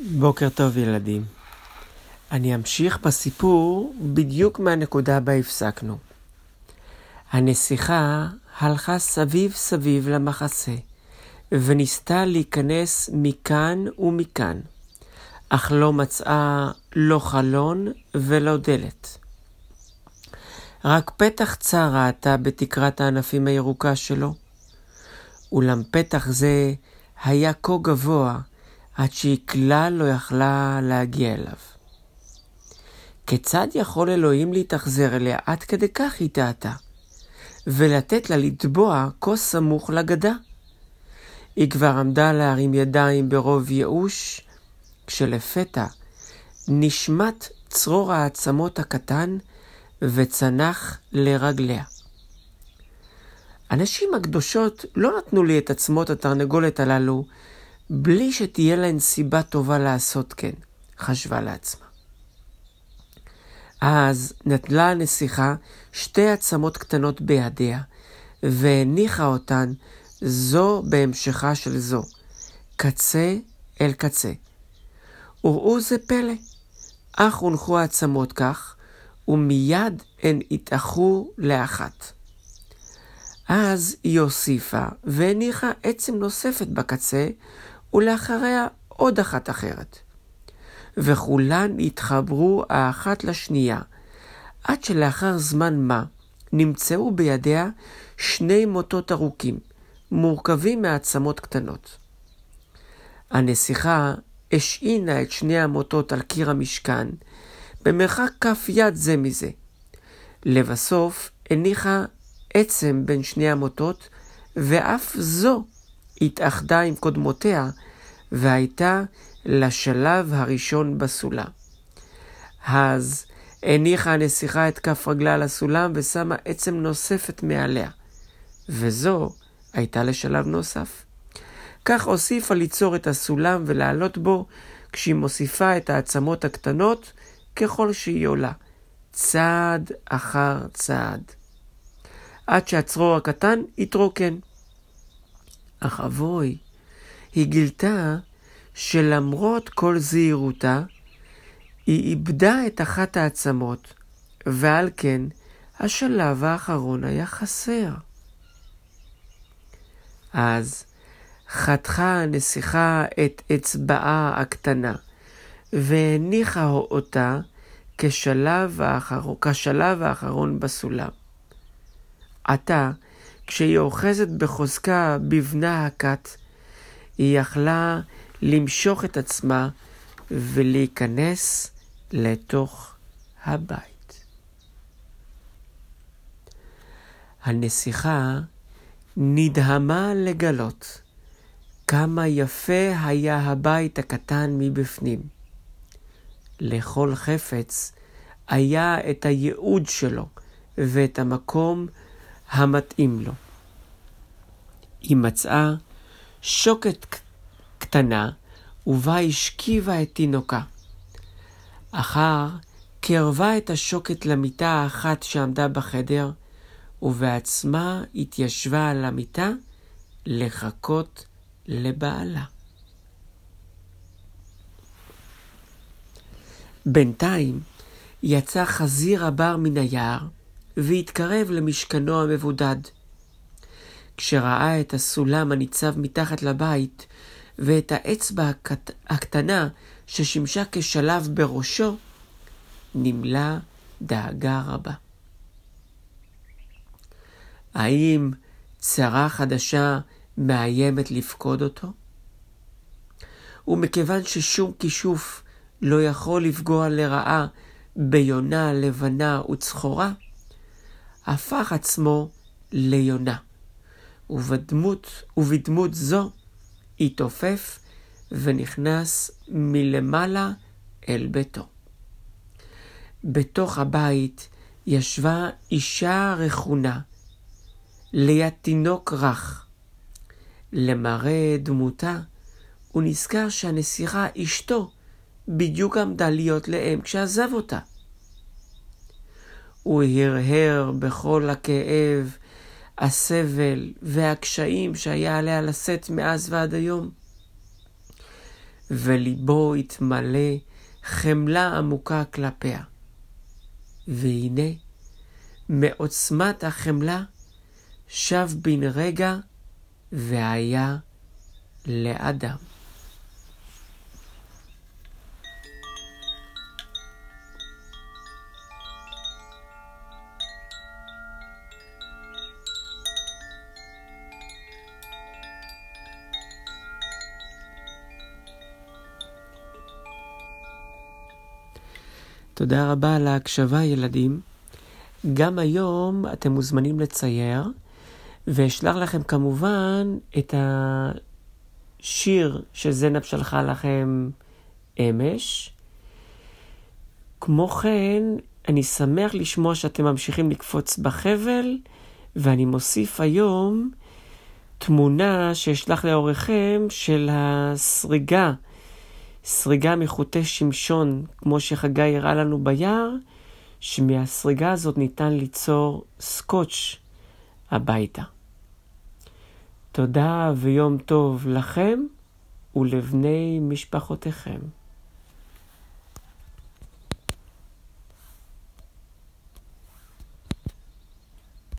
בוקר טוב ילדים. אני אמשיך בסיפור בדיוק מהנקודה בה הפסקנו. הנסיכה הלכה סביב סביב למחסה, וניסתה להיכנס מכאן ומכאן, אך לא מצאה לא חלון ולא דלת. רק פתח צר ראתה בתקרת הענפים הירוקה שלו, אולם פתח זה היה כה גבוה, עד שהיא כלל לא יכלה להגיע אליו. כיצד יכול אלוהים להתאכזר אליה עד כדי כך היא טעתה, ולתת לה לטבוע כה סמוך לגדה? היא כבר עמדה להרים ידיים ברוב ייאוש, כשלפתע נשמט צרור העצמות הקטן וצנח לרגליה. הנשים הקדושות לא נתנו לי את עצמות התרנגולת הללו בלי שתהיה להן סיבה טובה לעשות כן, חשבה לעצמה. אז נטלה הנסיכה שתי עצמות קטנות בידיה, והניחה אותן זו בהמשכה של זו, קצה אל קצה. וראו זה פלא, אך הונחו העצמות כך, ומיד הן התאחו לאחת. אז היא הוסיפה והניחה עצם נוספת בקצה, ולאחריה עוד אחת אחרת. וכולן התחברו האחת לשנייה, עד שלאחר זמן מה נמצאו בידיה שני מוטות ארוכים, מורכבים מעצמות קטנות. הנסיכה השעינה את שני המוטות על קיר המשכן, במרחק כף יד זה מזה. לבסוף הניחה עצם בין שני המוטות, ואף זו התאחדה עם קודמותיה, והייתה לשלב הראשון בסולם. אז הניחה הנסיכה את כף רגלה על הסולם ושמה עצם נוספת מעליה, וזו הייתה לשלב נוסף. כך הוסיפה ליצור את הסולם ולעלות בו כשהיא מוסיפה את העצמות הקטנות ככל שהיא עולה, צעד אחר צעד. עד שהצרור הקטן התרוקן. אך אבוי, היא גילתה שלמרות כל זהירותה, היא איבדה את אחת העצמות, ועל כן השלב האחרון היה חסר. אז חתכה הנסיכה את אצבעה הקטנה, והניחה אותה כשלב, האחרון, כשלב האחרון בסולם. עתה, כשהיא אוחזת בחוזקה בבנה הכת, היא יכלה למשוך את עצמה ולהיכנס לתוך הבית. הנסיכה נדהמה לגלות כמה יפה היה הבית הקטן מבפנים. לכל חפץ היה את הייעוד שלו ואת המקום המתאים לו. היא מצאה שוקת קטנה ובה השכיבה את תינוקה. אחר קרבה את השוקת למיטה האחת שעמדה בחדר, ובעצמה התיישבה על המיטה לחכות לבעלה. בינתיים יצא חזיר הבר מן היער, והתקרב למשכנו המבודד. כשראה את הסולם הניצב מתחת לבית, ואת האצבע הקט... הקטנה ששימשה כשלב בראשו, נמלה דאגה רבה. האם צרה חדשה מאיימת לפקוד אותו? ומכיוון ששום כישוף לא יכול לפגוע לרעה ביונה לבנה וצחורה, הפך עצמו ליונה, ובדמות, ובדמות זו התעופף ונכנס מלמעלה אל ביתו. בתוך הבית ישבה אישה רכונה, ליד תינוק רך. למראה דמותה, הוא נזכר שהנסיכה אשתו בדיוק עמדה להיות לאם כשעזב אותה. הוא הרהר בכל הכאב, הסבל והקשיים שהיה עליה לשאת מאז ועד היום. וליבו התמלא חמלה עמוקה כלפיה. והנה, מעוצמת החמלה שב בן רגע והיה לאדם. תודה רבה על ההקשבה, ילדים. גם היום אתם מוזמנים לצייר, ואשלח לכם כמובן את השיר שזנב שלחה לכם אמש. כמו כן, אני שמח לשמוע שאתם ממשיכים לקפוץ בחבל, ואני מוסיף היום תמונה שאשלח לאורכם של הסריגה. סריגה מחוטי שמשון, כמו שחגי הראה לנו ביער, שמהסריגה הזאת ניתן ליצור סקוץ' הביתה. תודה ויום טוב לכם ולבני משפחותיכם.